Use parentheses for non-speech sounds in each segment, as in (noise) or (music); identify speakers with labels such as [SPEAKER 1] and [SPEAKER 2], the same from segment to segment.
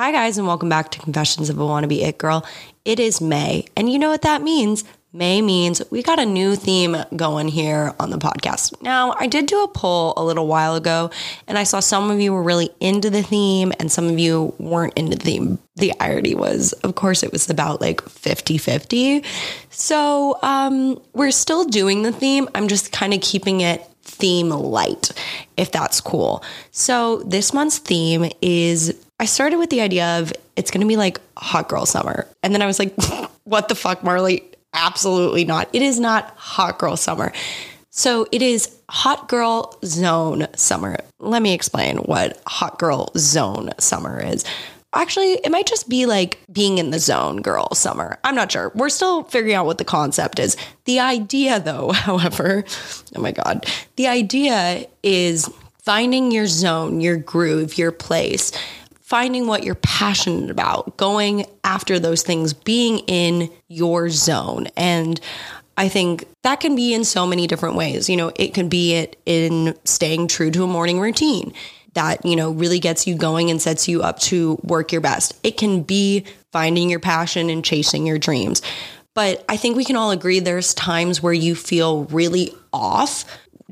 [SPEAKER 1] Hi, guys, and welcome back to Confessions of a Wannabe It Girl. It is May, and you know what that means. May means we got a new theme going here on the podcast. Now, I did do a poll a little while ago, and I saw some of you were really into the theme, and some of you weren't into the theme. The irony was, of course, it was about like 50 50. So, um, we're still doing the theme. I'm just kind of keeping it theme light, if that's cool. So, this month's theme is I started with the idea of it's going to be like hot girl summer. And then I was like, (laughs) what the fuck, Marley? Absolutely not. It is not hot girl summer. So it is hot girl zone summer. Let me explain what hot girl zone summer is. Actually, it might just be like being in the zone girl summer. I'm not sure. We're still figuring out what the concept is. The idea, though, (laughs) however, oh my God, the idea is finding your zone, your groove, your place finding what you're passionate about, going after those things, being in your zone. And I think that can be in so many different ways. You know, it can be it in staying true to a morning routine that, you know, really gets you going and sets you up to work your best. It can be finding your passion and chasing your dreams. But I think we can all agree there's times where you feel really off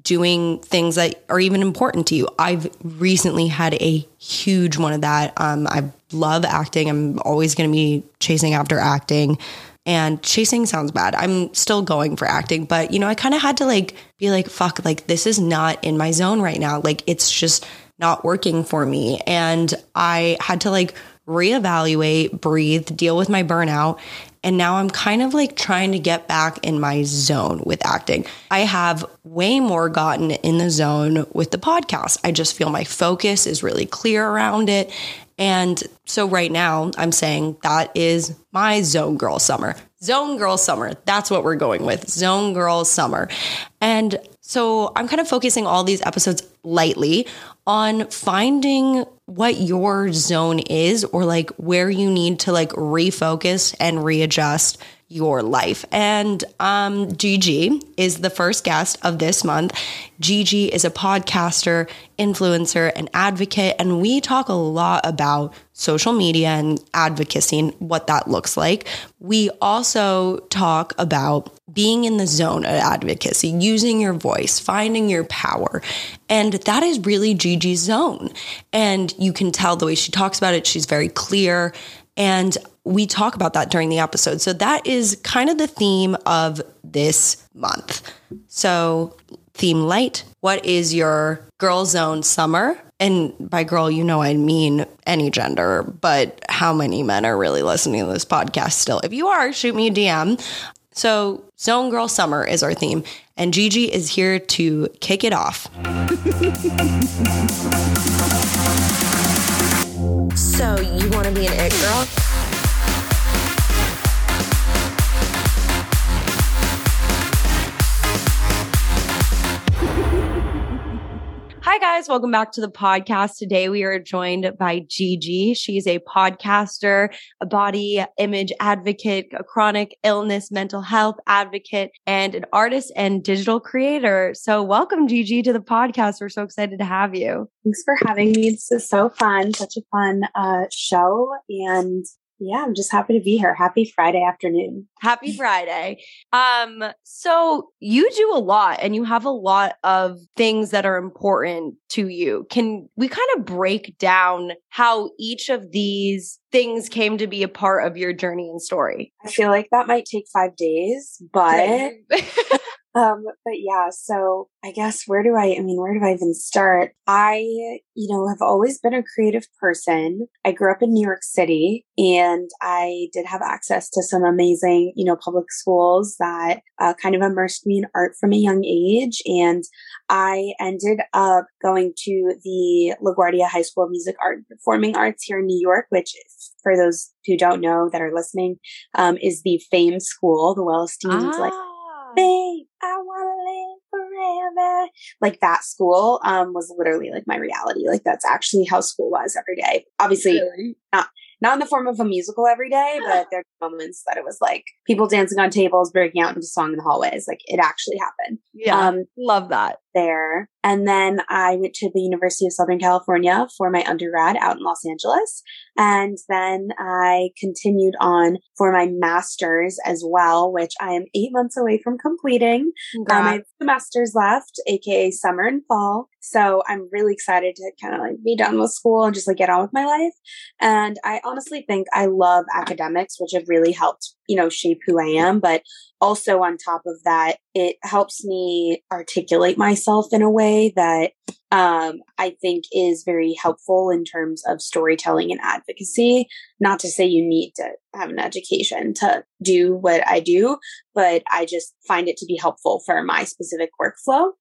[SPEAKER 1] doing things that are even important to you. I've recently had a huge one of that. Um, I love acting. I'm always going to be chasing after acting. And chasing sounds bad. I'm still going for acting, but you know, I kind of had to like be like, fuck, like this is not in my zone right now. Like it's just not working for me. And I had to like reevaluate, breathe, deal with my burnout. And now I'm kind of like trying to get back in my zone with acting. I have way more gotten in the zone with the podcast. I just feel my focus is really clear around it. And so right now, I'm saying that is my zone girl summer. Zone girl summer. That's what we're going with. Zone girl summer. And so I'm kind of focusing all these episodes lightly on finding what your zone is or like where you need to like refocus and readjust your life. And um, Gigi is the first guest of this month. Gigi is a podcaster, influencer, and advocate. And we talk a lot about social media and advocacy and what that looks like. We also talk about being in the zone of advocacy, using your voice, finding your power. And that is really Gigi's zone. And you can tell the way she talks about it, she's very clear. And we talk about that during the episode. So that is kind of the theme of this month. So, theme light, what is your girl zone summer? And by girl, you know I mean any gender, but how many men are really listening to this podcast still? If you are, shoot me a DM. So, Zone Girl Summer is our theme, and Gigi is here to kick it off. (laughs) so, you want to be an it girl? Hi, guys. Welcome back to the podcast. Today we are joined by Gigi. She's a podcaster, a body image advocate, a chronic illness, mental health advocate, and an artist and digital creator. So, welcome, Gigi, to the podcast. We're so excited to have you.
[SPEAKER 2] Thanks for having me. This is so fun, such a fun uh, show. And yeah, I'm just happy to be here. Happy Friday afternoon.
[SPEAKER 1] Happy Friday. Um, so you do a lot and you have a lot of things that are important to you. Can we kind of break down how each of these things came to be a part of your journey and story?
[SPEAKER 2] I feel like that might take five days, but (laughs) Um, but yeah, so I guess where do I, I mean, where do I even start? I, you know, have always been a creative person. I grew up in New York City and I did have access to some amazing, you know, public schools that uh, kind of immersed me in art from a young age. And I ended up going to the LaGuardia High School of Music, Art, and Performing Arts here in New York, which for those who don't know that are listening, um, is the famed school, the well esteemed, ah. like, babe, I want to live forever. Like that school um, was literally like my reality. Like that's actually how school was every day. Obviously, really? not not in the form of a musical every day, but there are moments that it was like people dancing on tables, breaking out into song in the hallways. Like it actually happened.
[SPEAKER 1] Yeah, um, love that.
[SPEAKER 2] There. And then I went to the University of Southern California for my undergrad out in Los Angeles. And then I continued on for my master's as well, which I am eight months away from completing. Um, I have semesters left, aka summer and fall. So I'm really excited to kind of like be done with school and just like get on with my life. And I honestly think I love academics, which have really helped, you know, shape who I am. But also on top of that, it helps me articulate myself in a way that um, I think is very helpful in terms of storytelling and advocacy. Not to say you need to have an education to do what I do, but I just find it to be helpful for my specific workflow.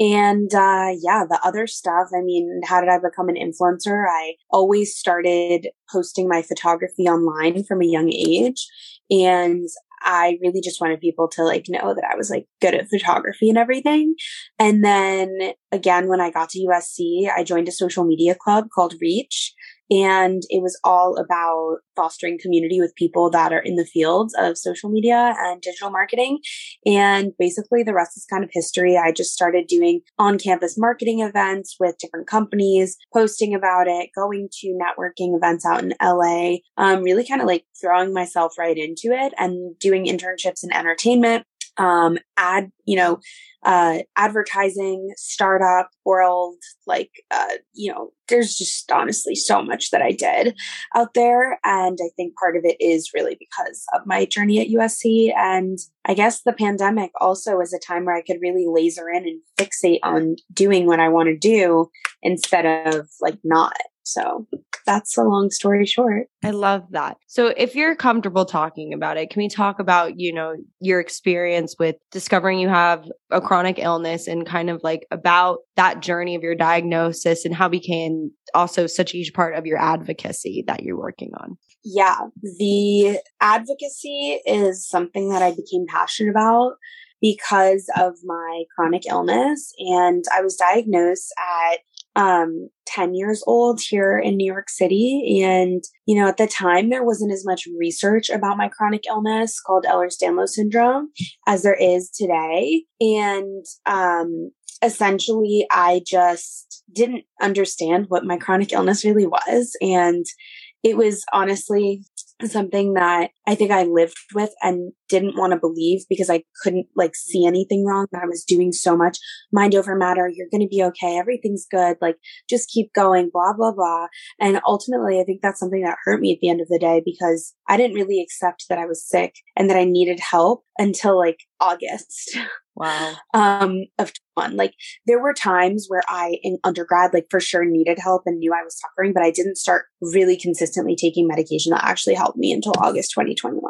[SPEAKER 2] And uh, yeah, the other stuff, I mean, how did I become an influencer? I always started posting my photography online from a young age. And I really just wanted people to like know that I was like good at photography and everything. And then again, when I got to USC, I joined a social media club called Reach. And it was all about fostering community with people that are in the fields of social media and digital marketing. And basically the rest is kind of history. I just started doing on campus marketing events with different companies, posting about it, going to networking events out in LA, um, really kind of like throwing myself right into it and doing internships in entertainment um, ad, you know, uh, advertising, startup world, like, uh, you know, there's just honestly so much that I did out there. And I think part of it is really because of my journey at USC. And I guess the pandemic also is a time where I could really laser in and fixate on doing what I want to do instead of like not. So that's a long story short.
[SPEAKER 1] I love that. So if you're comfortable talking about it, can we talk about, you know, your experience with discovering you have a chronic illness and kind of like about that journey of your diagnosis and how became also such a huge part of your advocacy that you're working on?
[SPEAKER 2] Yeah, the advocacy is something that I became passionate about because of my chronic illness. And I was diagnosed at um, 10 years old here in New York City. And, you know, at the time, there wasn't as much research about my chronic illness called Ehlers-Danlos syndrome as there is today. And, um, essentially, I just didn't understand what my chronic illness really was. And it was honestly something that I think I lived with and didn't want to believe because I couldn't like see anything wrong. I was doing so much mind over matter. You're going to be okay. Everything's good. Like just keep going, blah, blah, blah. And ultimately, I think that's something that hurt me at the end of the day because I didn't really accept that I was sick and that I needed help until like August.
[SPEAKER 1] Wow. (laughs)
[SPEAKER 2] um, of one. Like there were times where I in undergrad, like for sure needed help and knew I was suffering, but I didn't start really consistently taking medication that actually helped me until August 2021.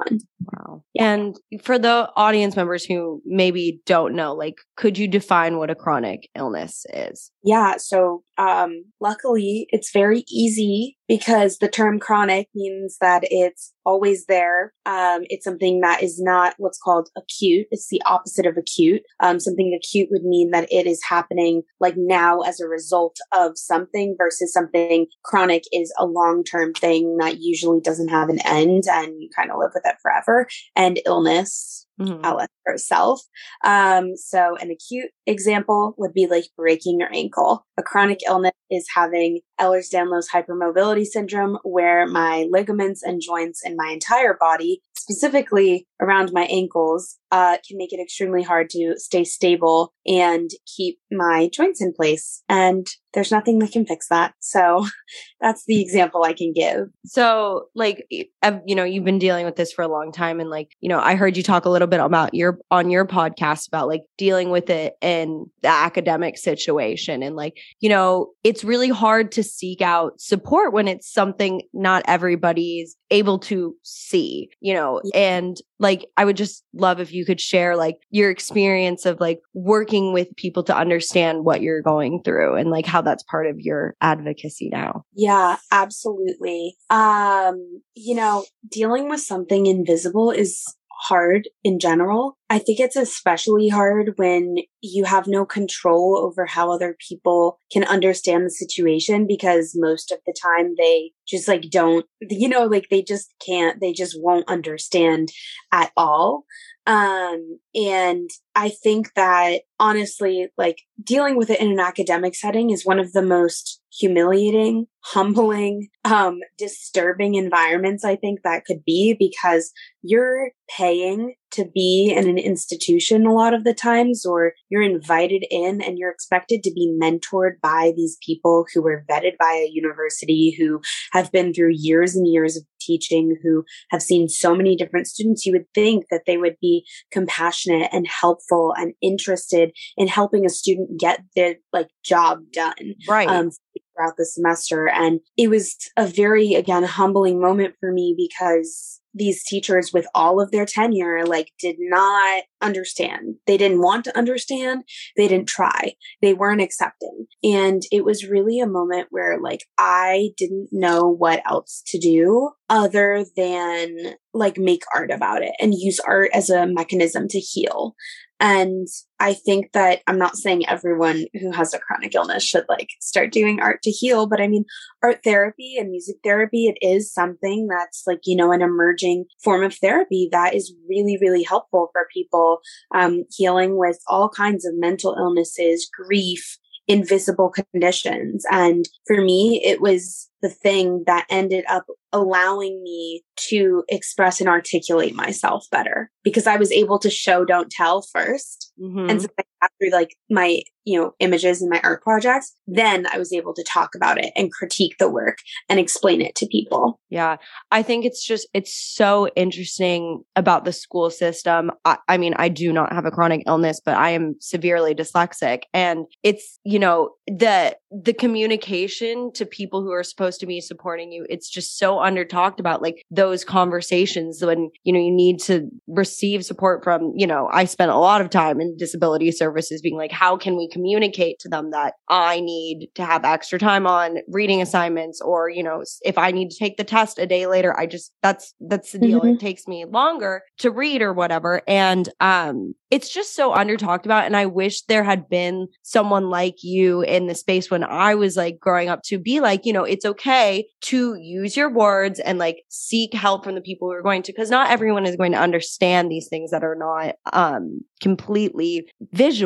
[SPEAKER 1] Wow. And for the audience members who maybe don't know, like, could you define what a chronic illness is?
[SPEAKER 2] Yeah. So, um, luckily it's very easy because the term chronic means that it's always there. Um, it's something that is not what's called acute. It's the opposite of acute. Um, something acute would mean that it is happening like now as a result of something versus something chronic is a long-term thing that usually doesn't have an end and you kind of live with it forever. And illness mm-hmm. outlet for itself. Um, so an acute example would be like breaking your ankle. A chronic illness is having Ehlers-Danlos hypermobility syndrome, where my ligaments and joints in my entire body, specifically around my ankles, uh, can make it extremely hard to stay stable and keep my joints in place. And there's nothing that can fix that. So (laughs) that's the example I can give.
[SPEAKER 1] So, like, you know, you've been dealing with this for a long time. And, like, you know, I heard you talk a little bit about your, on your podcast about like dealing with it in the academic situation. And, like, you know, it's really hard to seek out support when it's something not everybody's able to see, you know, and like I would just love if you could share like your experience of like working with people to understand what you're going through and like how that's part of your advocacy now.
[SPEAKER 2] Yeah, absolutely. Um, you know, dealing with something invisible is hard in general I think it's especially hard when you have no control over how other people can understand the situation because most of the time they just like don't, you know, like they just can't, they just won't understand at all. Um, and I think that honestly, like dealing with it in an academic setting is one of the most humiliating, humbling, um, disturbing environments I think that could be because you're paying to be in an institution a lot of the times, or you're invited in and you're expected to be mentored by these people who were vetted by a university, who have been through years and years of teaching, who have seen so many different students. You would think that they would be compassionate and helpful and interested in helping a student get their like job done.
[SPEAKER 1] Right. Um,
[SPEAKER 2] throughout the semester. And it was a very, again, humbling moment for me because these teachers with all of their tenure like did not understand. They didn't want to understand. They didn't try. They weren't accepting. And it was really a moment where like i didn't know what else to do other than like make art about it and use art as a mechanism to heal and I think that I'm not saying everyone who has a chronic illness should like start doing art to heal, but I mean, art therapy and music therapy, it is something that's like, you know, an emerging form of therapy that is really, really helpful for people um, healing with all kinds of mental illnesses, grief, invisible conditions. And for me, it was the thing that ended up allowing me to express and articulate myself better because I was able to show, don't tell 1st mm-hmm. And so after like my, you know, images and my art projects, then I was able to talk about it and critique the work and explain it to people.
[SPEAKER 1] Yeah. I think it's just, it's so interesting about the school system. I, I mean, I do not have a chronic illness, but I am severely dyslexic and it's, you know, the, the communication to people who are supposed to be supporting you, it's just so under talked about, like those conversations when, you know, you need to receive support from, you know, I spent a lot of time in disability services being like, how can we communicate to them that I need to have extra time on reading assignments or, you know, if I need to take the test a day later, I just, that's, that's the deal. Mm-hmm. It takes me longer to read or whatever. And, um, it's just so under talked about. And I wish there had been someone like you in the space when I was like growing up to be like, you know, it's okay to use your words and like seek help from the people who are going to, because not everyone is going to understand these things that are not, um, completely visual.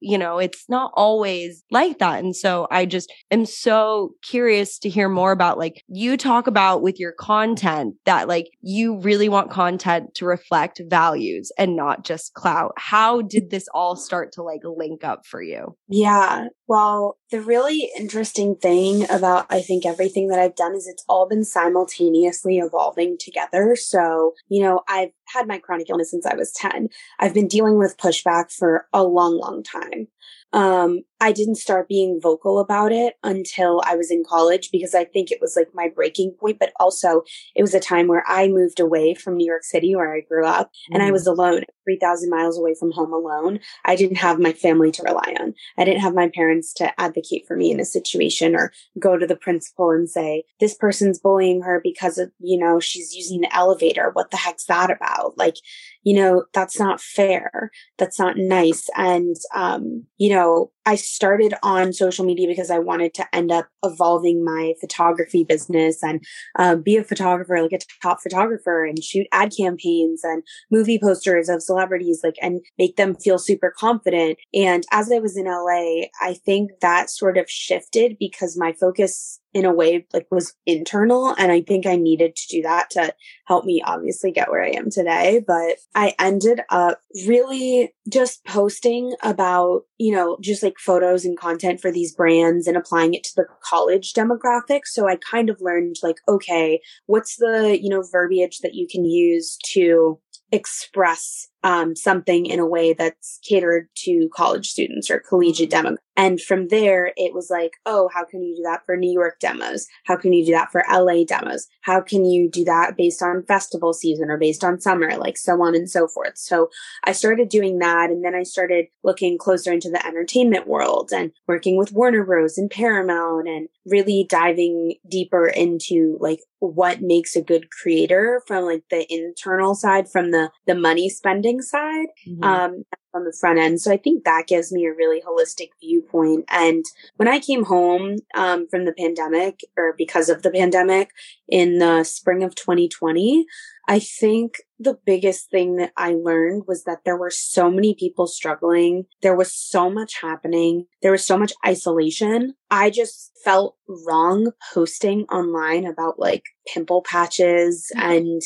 [SPEAKER 1] You know, it's not always like that. And so I just am so curious to hear more about like you talk about with your content that like you really want content to reflect values and not just clout how did this all start to like link up for you?
[SPEAKER 2] Yeah. Well, the really interesting thing about I think everything that I've done is it's all been simultaneously evolving together. So, you know, I've had my chronic illness since I was 10. I've been dealing with pushback for a long, long time. Um, I didn't start being vocal about it until I was in college because I think it was like my breaking point, but also it was a time where I moved away from New York City where I grew up mm. and I mm. was alone, 3,000 miles away from home alone. I didn't have my family to rely on. I didn't have my parents to advocate for me in a situation or go to the principal and say, this person's bullying her because of, you know, she's using the elevator. What the heck's that about? Like, you know, that's not fair. That's not nice. And, um, you know, I started on social media because I wanted to end up evolving my photography business and uh, be a photographer, like a top photographer, and shoot ad campaigns and movie posters of celebrities, like, and make them feel super confident. And as I was in LA, I think that sort of shifted because my focus in a way like was internal and i think i needed to do that to help me obviously get where i am today. But i ended up really just posting about you know just like photos and content for these brands and applying it to the college demographic. So i kind of learned like okay what's the you know verbiage that you can use to express um, something in a way that's catered to college students or collegiate demo. And from there, it was like, oh, how can you do that for New York demos? How can you do that for LA demos? How can you do that based on festival season or based on summer, like so on and so forth. So I started doing that. And then I started looking closer into the entertainment world and working with Warner Bros. and Paramount and really diving deeper into like what makes a good creator from like the internal side, from the, the money spending marketing side mm-hmm. um, on the front end. So I think that gives me a really holistic viewpoint. And when I came home um, from the pandemic, or because of the pandemic in the spring of 2020, I think the biggest thing that I learned was that there were so many people struggling. There was so much happening. There was so much isolation. I just felt wrong posting online about like pimple patches mm-hmm. and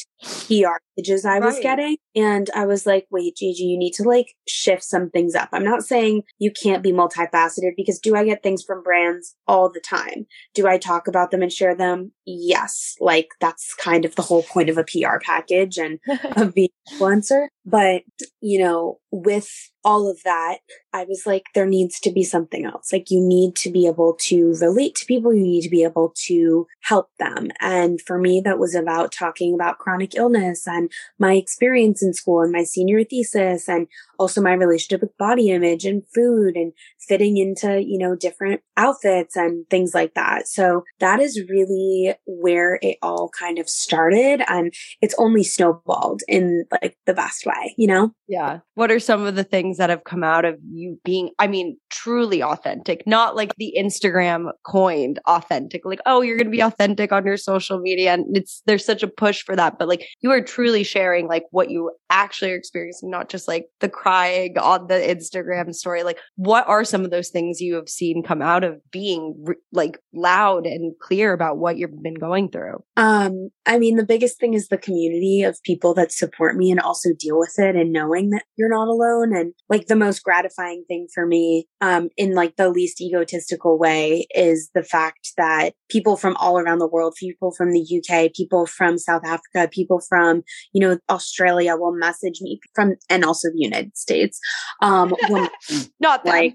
[SPEAKER 2] PR images I was right. getting. And I was like, wait, Gigi, you need to like shift some things up. I'm not saying you can't be multifaceted because do I get things from brands all the time? Do I talk about them and share them? Yes. Like that's kind of the whole point of a PR package and (laughs) of being influencer. But, you know, with all of that, I was like, there needs to be something else. Like, you need to be able to relate to people. You need to be able to help them. And for me, that was about talking about chronic illness and my experience in school and my senior thesis and also my relationship with body image and food and fitting into, you know, different outfits and things like that. So that is really where it all kind of started. And it's only snowballed in like the best way, you know?
[SPEAKER 1] Yeah. What are some of the things that have come out of you being, I mean, truly authentic, not like the Instagram coined authentic, like, oh, you're going to be authentic on your social media. And it's, there's such a push for that. But like, you are truly sharing like what you actually are experiencing, not just like the crying on the Instagram story. Like, what are some of those things you have seen come out of being re- like loud and clear about what you've been going through?
[SPEAKER 2] Um, I mean, the biggest thing is the community of people that support me and also deal with it and knowing that you're not alone. And like the most gratifying thing for me, um, in like the least egotistical way is the fact that people from all around the world, people from the UK, people from South Africa, people from, you know, Australia will message me from, and also the United States. Um,
[SPEAKER 1] will, (laughs) not like,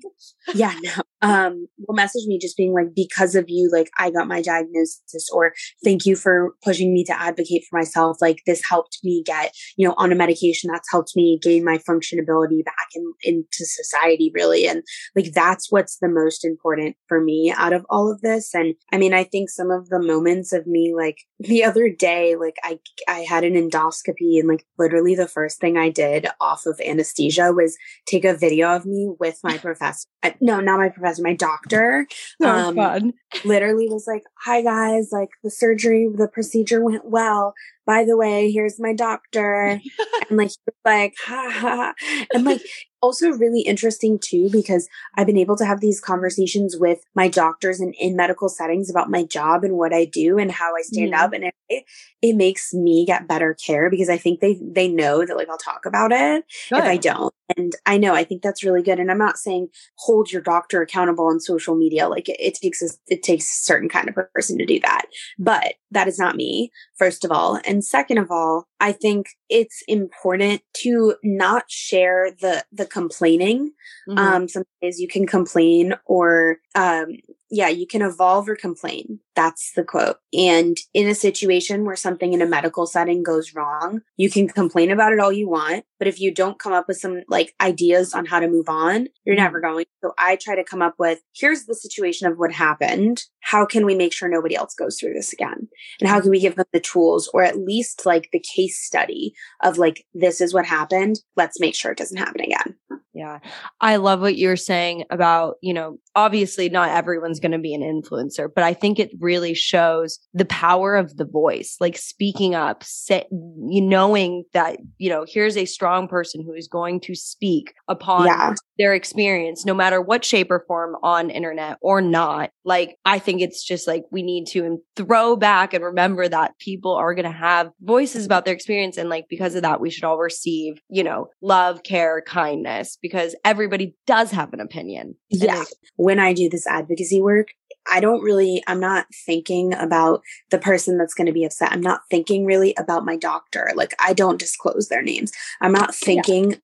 [SPEAKER 2] yeah, no, um, will message me just being like, because of you, like I got my diagnosis or thank you for pushing me to advocate for myself. Like this helped me get, you know, on a medication that's helped me gain my functionability back in, into society really. And like, that's what's the most important for me out of all of this. And I mean, I think some of the moments of me, like (laughs) the other day, like I, I had an endoscopy and like literally the first thing I did off of anesthesia was take a video of me with my (laughs) professor. No, not my professor, my doctor.
[SPEAKER 1] um, fun.
[SPEAKER 2] literally was like, hi guys, like the surgery, the procedure went well by the way, here's my doctor. (laughs) and like, like, ha, ha. ha. And like, also really interesting too because I've been able to have these conversations with my doctors and in medical settings about my job and what I do and how I stand mm-hmm. up and it, it makes me get better care because I think they they know that like I'll talk about it good. if I don't and I know I think that's really good and I'm not saying hold your doctor accountable on social media like it, it takes a, it takes a certain kind of person to do that but that is not me first of all and second of all I think it's important to not share the the complaining. Mm-hmm. Um, sometimes you can complain or um, yeah, you can evolve or complain. That's the quote. And in a situation where something in a medical setting goes wrong, you can complain about it all you want. But if you don't come up with some like ideas on how to move on, you're mm-hmm. never going. So I try to come up with here's the situation of what happened. How can we make sure nobody else goes through this again? And how can we give them the tools or at least like the case study of like, this is what happened. Let's make sure it doesn't happen again.
[SPEAKER 1] Yeah. I love what you're saying about, you know, obviously not everyone's going to be an influencer, but I think it really shows the power of the voice, like speaking up, say, you knowing that, you know, here's a strong person who is going to speak upon yeah. their experience, no matter what shape or form on internet or not. Like, I think it's just like we need to throw back and remember that people are going to have voices about their experience. And like, because of that, we should all receive, you know, love, care, kindness because everybody does have an opinion.
[SPEAKER 2] Yeah. When I do this advocacy work, I don't really, I'm not thinking about the person that's going to be upset. I'm not thinking really about my doctor. Like, I don't disclose their names. I'm not thinking yeah.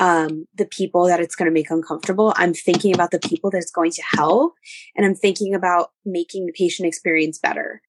[SPEAKER 2] Um, the people that it's going to make uncomfortable. I'm thinking about the people that it's going to help. And I'm thinking about making the patient experience better.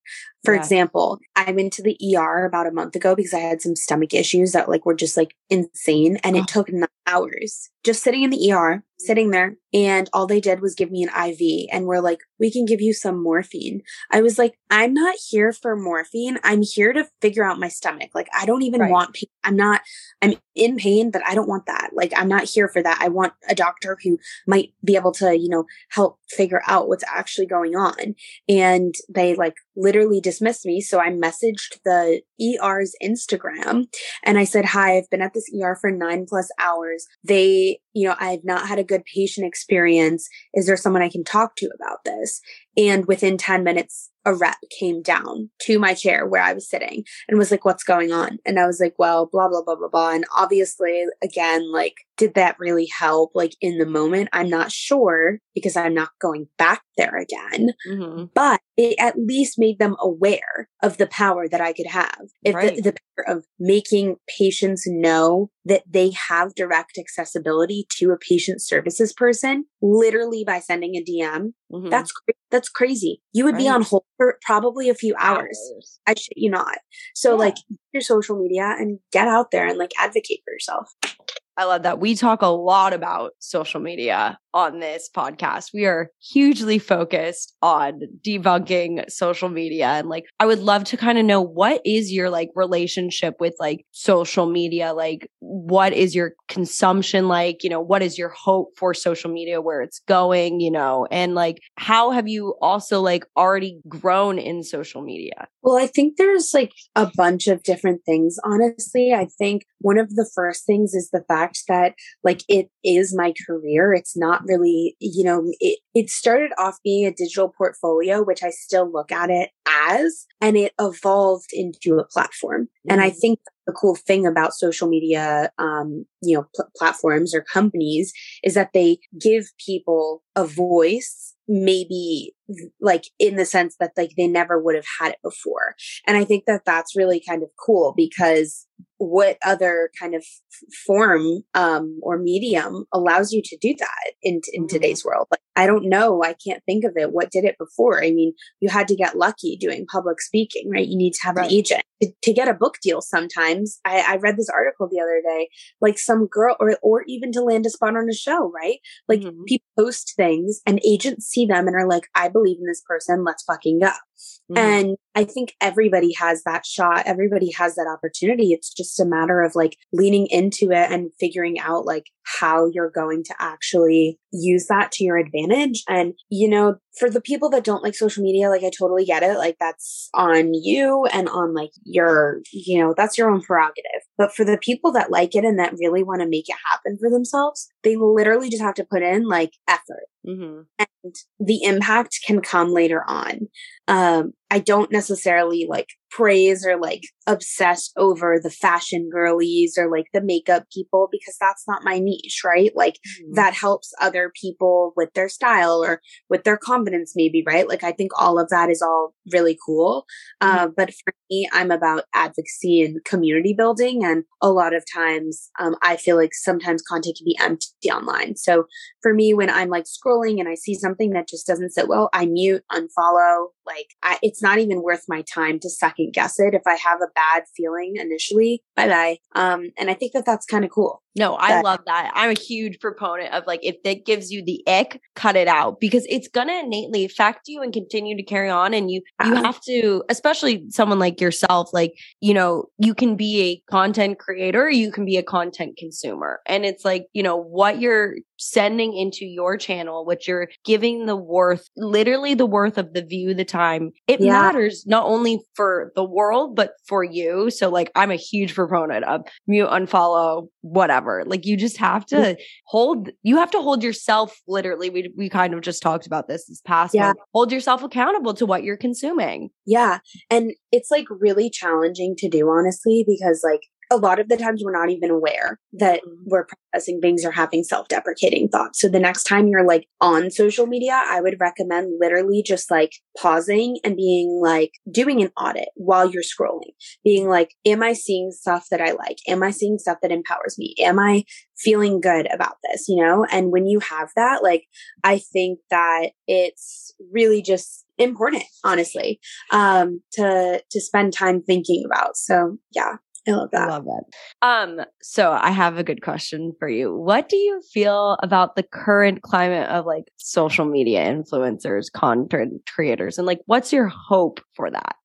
[SPEAKER 2] For yeah. example, I went to the ER about a month ago because I had some stomach issues that like were just like insane. And it oh. took nine hours just sitting in the ER, sitting there. And all they did was give me an IV and we're like, we can give you some morphine. I was like, I'm not here for morphine. I'm here to figure out my stomach. Like, I don't even right. want pain. I'm not, I'm in pain, but I don't want that. Like, I'm not here for that. I want a doctor who might be able to, you know, help figure out what's actually going on. And they like literally dismissed me. So I messaged the ER's Instagram and I said, Hi, I've been at this ER for nine plus hours. They, you know, I've not had a good patient experience. Is there someone I can talk to about this? And within 10 minutes, a rep came down to my chair where I was sitting and was like, what's going on? And I was like, well, blah, blah, blah, blah, blah. And obviously, again, like, did that really help? Like in the moment, I'm not sure because I'm not going back there again. Mm-hmm. But it at least made them aware of the power that I could have. If right. the, the power of making patients know that they have direct accessibility to a patient services person, literally by sending a DM, mm-hmm. that's that's crazy. You would right. be on hold for probably a few hours. hours. I shit you not. So yeah. like your social media and get out there and like advocate for yourself.
[SPEAKER 1] I love that. We talk a lot about social media on this podcast. We are hugely focused on debunking social media. And like, I would love to kind of know what is your like relationship with like social media? Like, what is your consumption like? You know, what is your hope for social media, where it's going, you know, and like, how have you also like already grown in social media?
[SPEAKER 2] Well, I think there's like a bunch of different things, honestly. I think one of the first things is the fact that like it is my career. It's not really, you know, it, it started off being a digital portfolio, which I still look at it as, and it evolved into a platform. Mm-hmm. And I mm-hmm. think the cool thing about social media, um, you know, pl- platforms or companies is that they give people a voice maybe like in the sense that like they never would have had it before and i think that that's really kind of cool because what other kind of form um, or medium allows you to do that in, in mm-hmm. today's world like i don't know i can't think of it what did it before i mean you had to get lucky doing public speaking right you need to have right. an agent to, to, get a book deal sometimes I, I read this article the other day like some girl or or even to land a spot on a show right like mm-hmm. people post things and agents see them and are like i believe in this person let's fucking go Mm-hmm. And I think everybody has that shot. Everybody has that opportunity. It's just a matter of like leaning into it and figuring out like how you're going to actually use that to your advantage. And, you know, for the people that don't like social media, like I totally get it. Like that's on you and on like your, you know, that's your own prerogative. But for the people that like it and that really want to make it happen for themselves, they literally just have to put in like effort. Mm-hmm. And the impact can come later on. Um, I don't necessarily like praise or like obsess over the fashion girlies or like the makeup people because that's not my niche, right? Like mm-hmm. that helps other people with their style or with their confidence, maybe, right? Like I think all of that is all really cool. Mm-hmm. Uh, but for me, I'm about advocacy and community building. And a lot of times, um, I feel like sometimes content can be empty online. So for me, when I'm like scrolling and I see something that just doesn't sit well, I mute, unfollow. Like I, it's not even worth my time to second guess it. If I have a bad feeling initially, bye bye. Um, and I think that that's kind of cool.
[SPEAKER 1] No, I love that. I'm a huge proponent of like, if that gives you the ick, cut it out because it's going to innately affect you and continue to carry on. And you, you uh-huh. have to, especially someone like yourself, like, you know, you can be a content creator, you can be a content consumer. And it's like, you know, what you're sending into your channel, what you're giving the worth, literally the worth of the view, the time, it yeah. matters not only for the world, but for you. So like, I'm a huge proponent of mute, unfollow, whatever Like you just have to hold, you have to hold yourself literally. We, we kind of just talked about this this past yeah. Hold yourself accountable to what you're consuming.
[SPEAKER 2] Yeah. And it's like really challenging to do, honestly, because like a lot of the times we're not even aware that mm-hmm. we're processing things or having self-deprecating thoughts. So the next time you're like on social media, I would recommend literally just like pausing and being like doing an audit while you're scrolling. Being like, am I seeing stuff that I like? Am I seeing stuff that empowers me? Am I feeling good about this, you know? And when you have that, like I think that it's really just important honestly um to to spend time thinking about so yeah I love that.
[SPEAKER 1] Love that. Um, so I have a good question for you. What do you feel about the current climate of like social media influencers, content creators, and like what's your hope for that?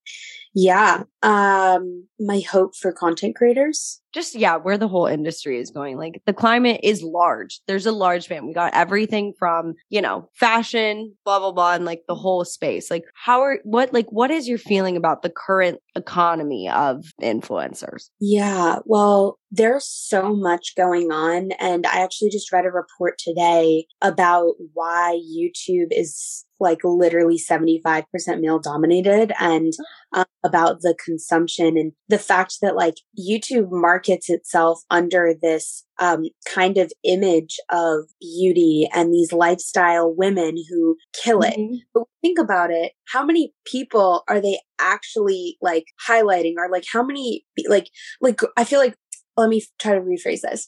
[SPEAKER 2] Yeah. Um, my hope for content creators.
[SPEAKER 1] Just yeah, where the whole industry is going. Like the climate is large. There's a large fan. We got everything from, you know, fashion, blah, blah, blah, and like the whole space. Like how are what like what is your feeling about the current economy of influencers?
[SPEAKER 2] Yeah. Well, there's so much going on. And I actually just read a report today about why YouTube is like literally 75% male dominated and uh, about the consumption and the fact that like YouTube markets itself under this um, kind of image of beauty and these lifestyle women who kill it. Mm-hmm. But think about it. How many people are they actually like highlighting or like how many like like I feel like let me try to rephrase this.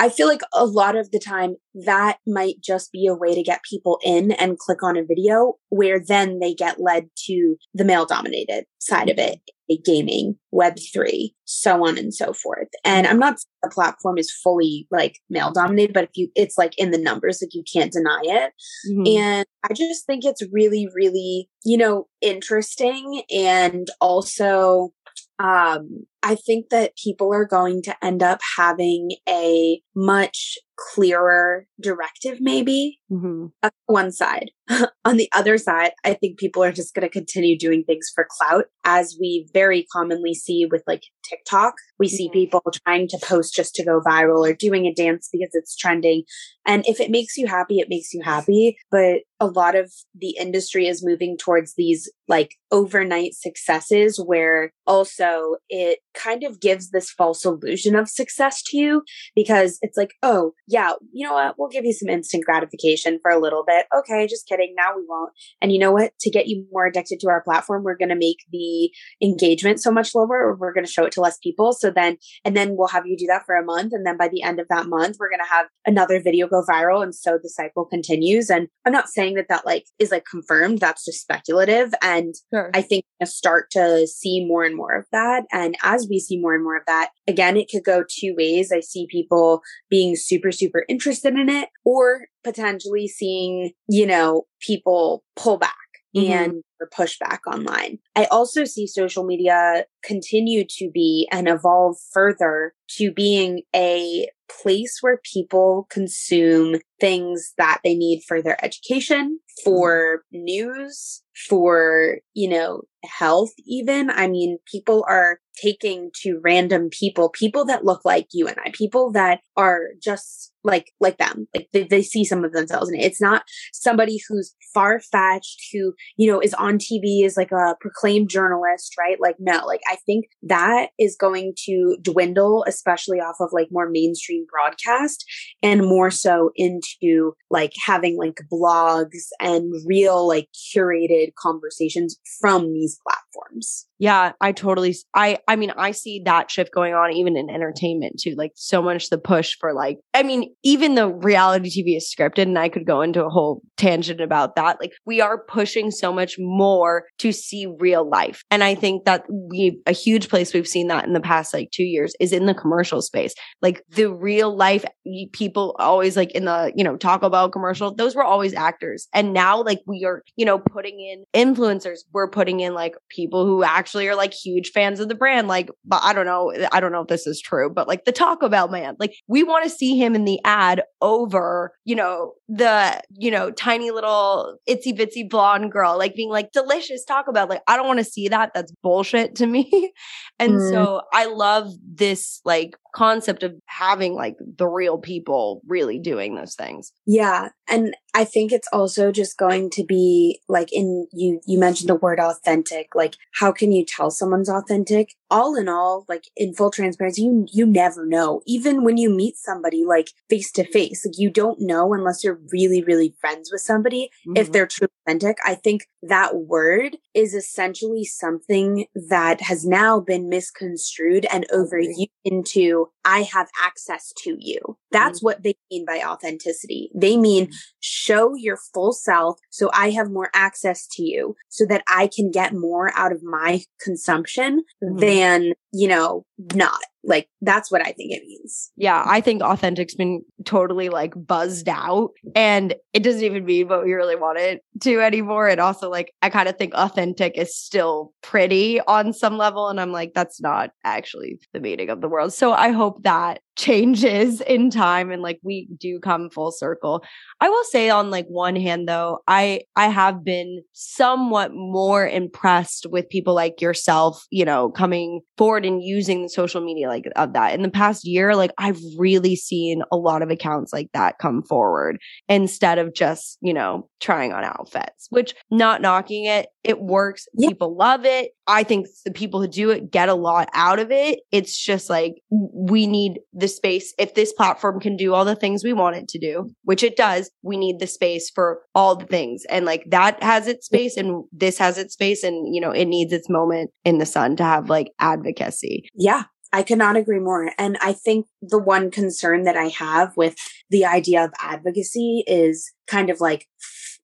[SPEAKER 2] I feel like a lot of the time that might just be a way to get people in and click on a video where then they get led to the male dominated side of it, gaming, web3, so on and so forth. And I'm not the platform is fully like male dominated, but if you, it's like in the numbers, like you can't deny it. Mm-hmm. And I just think it's really, really, you know, interesting and also um, I think that people are going to end up having a much clearer directive, maybe mm-hmm. on one side. (laughs) on the other side, I think people are just going to continue doing things for clout, as we very commonly see with like TikTok. We mm-hmm. see people trying to post just to go viral or doing a dance because it's trending. And if it makes you happy, it makes you happy. But a lot of the industry is moving towards these like overnight successes where also it kind of gives this false illusion of success to you because it's like, oh, yeah, you know what? We'll give you some instant gratification for a little bit. Okay, just kidding. Now we won't. And you know what? To get you more addicted to our platform, we're going to make the engagement so much lower or we're going to show it to less people. So then, and then we'll have you do that for a month. And then by the end of that month, we're going to have another video go viral. And so the cycle continues. And I'm not saying that that like is like confirmed. That's just speculative. And sure. I think I start to see more and more of that. And as we see more and more of that, again, it could go two ways. I see people being super, super interested in it or potentially seeing, you know, people pull back mm-hmm. and push back online. I also see social media continue to be and evolve further to being a place where people consume things that they need for their education, for news, for, you know, health even. I mean, people are taking to random people, people that look like you and I, people that are just like like them like they, they see some of themselves in it it's not somebody who's far-fetched who you know is on tv is like a proclaimed journalist right like no like i think that is going to dwindle especially off of like more mainstream broadcast and more so into like having like blogs and real like curated conversations from these platforms
[SPEAKER 1] yeah, I totally I I mean, I see that shift going on even in entertainment too. Like so much the push for like I mean, even though reality TV is scripted and I could go into a whole tangent about that, like we are pushing so much more to see real life. And I think that we a huge place we've seen that in the past like 2 years is in the commercial space. Like the real life people always like in the, you know, Taco Bell commercial, those were always actors. And now like we are, you know, putting in influencers, we're putting in like people who actually are like huge fans of the brand. Like, but I don't know. I don't know if this is true, but like the Taco Bell man, like we want to see him in the ad over, you know, the, you know, tiny little itsy bitsy blonde girl, like being like delicious Taco Bell. Like, I don't want to see that. That's bullshit to me. (laughs) and mm. so I love this like concept of having like the real people really doing those things.
[SPEAKER 2] Yeah. And I think it's also just going to be like in you you mentioned the word authentic. Like how can you tell someone's authentic? all in all, like in full transparency, you, you never know. Even when you meet somebody like face to face, like you don't know unless you're really, really friends with somebody mm-hmm. if they're true authentic. I think that word is essentially something that has now been misconstrued and overused into I have access to you. That's mm-hmm. what they mean by authenticity. They mean mm-hmm. show your full self so I have more access to you so that I can get more out of my consumption mm-hmm. than, you know, not. Like that's what I think it means.
[SPEAKER 1] Yeah, I think authentic's been totally like buzzed out and it doesn't even mean what we really want it to anymore. And also like I kind of think authentic is still pretty on some level and I'm like that's not actually the meaning of the world. So I hope that changes in time and like we do come full circle. I will say on like one hand though, I I have been somewhat more impressed with people like yourself, you know, coming forward and using the social media like of that. In the past year, like I've really seen a lot of accounts like that come forward instead of just, you know, trying on outfits, which not knocking it, it works. Yeah. People love it. I think the people who do it get a lot out of it. It's just like we need the space. If this platform can do all the things we want it to do, which it does, we need the space for all the things. And like that has its space and this has its space and, you know, it needs its moment in the sun to have like advocacy.
[SPEAKER 2] Yeah. I cannot agree more. And I think the one concern that I have with the idea of advocacy is kind of like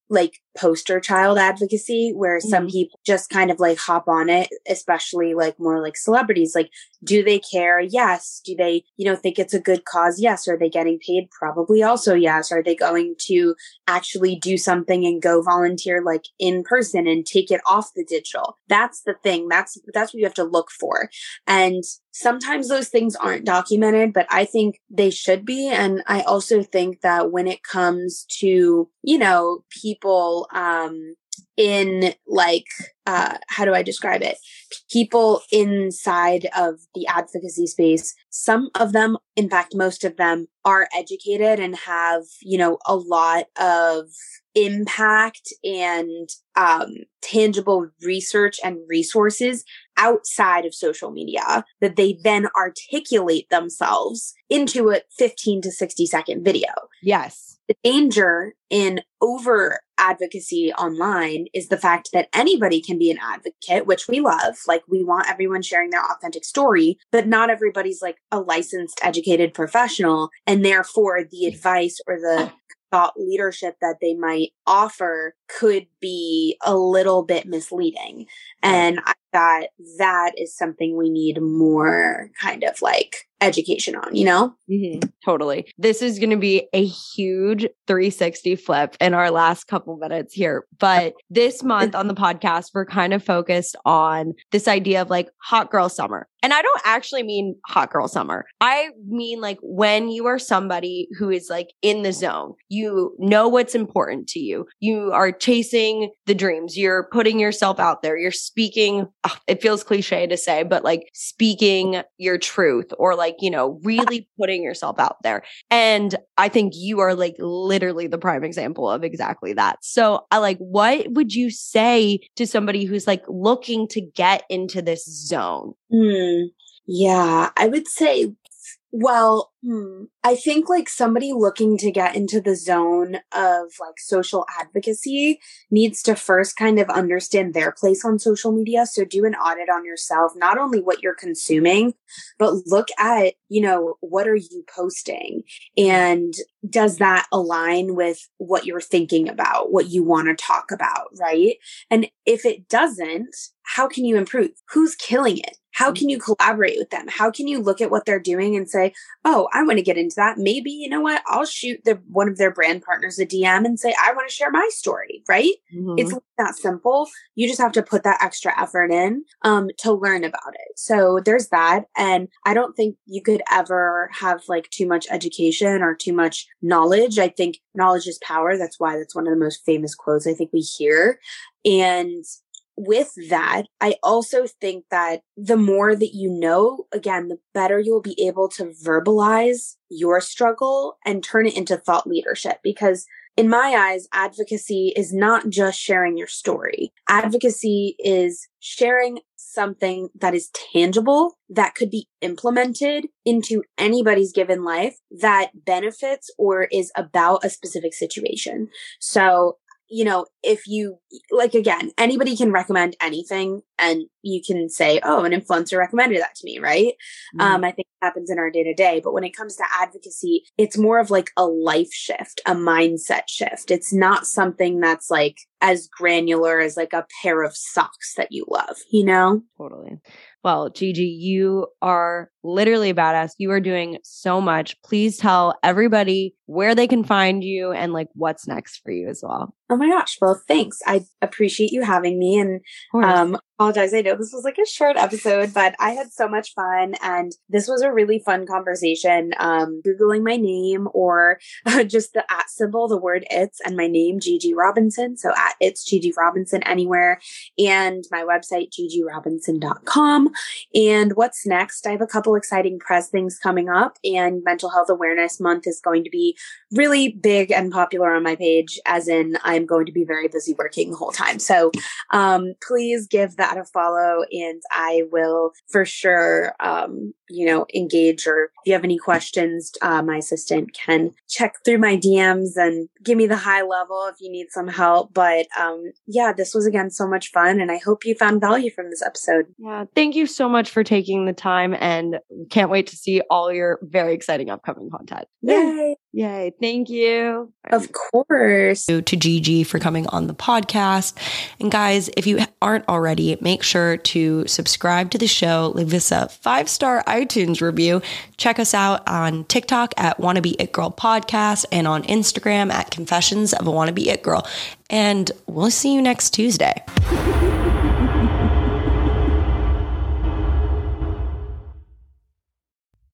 [SPEAKER 2] like poster child advocacy where mm-hmm. some people just kind of like hop on it, especially like more like celebrities. Like, do they care? Yes. Do they, you know, think it's a good cause? Yes. Are they getting paid? Probably also yes. Are they going to actually do something and go volunteer like in person and take it off the digital? That's the thing. That's, that's what you have to look for. And sometimes those things aren't documented, but I think they should be. And I also think that when it comes to, you know, people um, in like uh, how do I describe it? People inside of the advocacy space, some of them, in fact, most of them are educated and have, you know, a lot of impact and um, tangible research and resources outside of social media that they then articulate themselves into a 15 to 60 second video.
[SPEAKER 1] Yes
[SPEAKER 2] the danger in over advocacy online is the fact that anybody can be an advocate, which we love. Like we want everyone sharing their authentic story, but not everybody's like a licensed, educated professional. And therefore the advice or the thought leadership that they might offer could be a little bit misleading. And I thought that is something we need more kind of like education on, you know?
[SPEAKER 1] Mm-hmm. Totally. This is going to be a huge 360 flip in our last couple minutes here. But (laughs) this month on the podcast, we're kind of focused on this idea of like hot girl summer. And I don't actually mean hot girl summer. I mean like when you are somebody who is like in the zone, you know what's important to you. You are chasing the dreams. You're putting yourself out there. You're speaking, oh, it feels cliche to say, but like speaking your truth or like, you know, really putting yourself out there. And I think you are like literally the prime example of exactly that. So I like, what would you say to somebody who's like looking to get into this zone?
[SPEAKER 2] Mm, yeah, I would say well, hmm, I think like somebody looking to get into the zone of like social advocacy needs to first kind of understand their place on social media. So do an audit on yourself, not only what you're consuming, but look at, you know, what are you posting and does that align with what you're thinking about, what you want to talk about, right? And if it doesn't, how can you improve? Who's killing it? How can you collaborate with them? How can you look at what they're doing and say, "Oh, I want to get into that." Maybe you know what? I'll shoot the one of their brand partners a DM and say, "I want to share my story." Right? Mm-hmm. It's not simple. You just have to put that extra effort in um, to learn about it. So there's that, and I don't think you could ever have like too much education or too much knowledge. I think knowledge is power. That's why that's one of the most famous quotes I think we hear. And with that, I also think that the more that you know, again, the better you'll be able to verbalize your struggle and turn it into thought leadership because in my eyes, advocacy is not just sharing your story. Advocacy is sharing something that is tangible that could be implemented into anybody's given life that benefits or is about a specific situation. So you know, if you like again, anybody can recommend anything and you can say, Oh, an influencer recommended that to me, right? Mm-hmm. Um, I think happens in our day to day. But when it comes to advocacy, it's more of like a life shift, a mindset shift. It's not something that's like as granular as like a pair of socks that you love, you know?
[SPEAKER 3] Totally. Well, Gigi, you are literally a badass. You are doing so much. Please tell everybody where they can find you and like what's next for you as well.
[SPEAKER 2] Oh my gosh. Well, thanks. I appreciate you having me and um apologize. I know this was like a short episode, but I had so much fun and this was a really fun conversation. Um googling my name or (laughs) just the at symbol, the word it's and my name Gigi Robinson. So at it's Gigi Robinson anywhere and my website gigirobinson.com. And what's next? I have a couple exciting press things coming up and mental health awareness month is going to be really big and popular on my page as in I'm going to be very busy working the whole time. So um, please give that a follow and I will for sure, um, you know, engage or if you have any questions, uh, my assistant can check through my DMs and give me the high level if you need some help. But um, yeah, this was again so much fun and I hope you found value from this episode.
[SPEAKER 3] Yeah. Thank you so much for taking the time and can't wait to see all your very exciting upcoming content.
[SPEAKER 2] Yay.
[SPEAKER 3] Yay. Thank you.
[SPEAKER 2] Of course.
[SPEAKER 1] To Gigi for coming on the podcast. And guys, if you aren't already, make sure to subscribe to the show, leave us a five star iTunes review. Check us out on TikTok at Wanna Be It Girl Podcast and on Instagram at Confessions of a Wanna Be It Girl. And we'll see you next Tuesday. (laughs)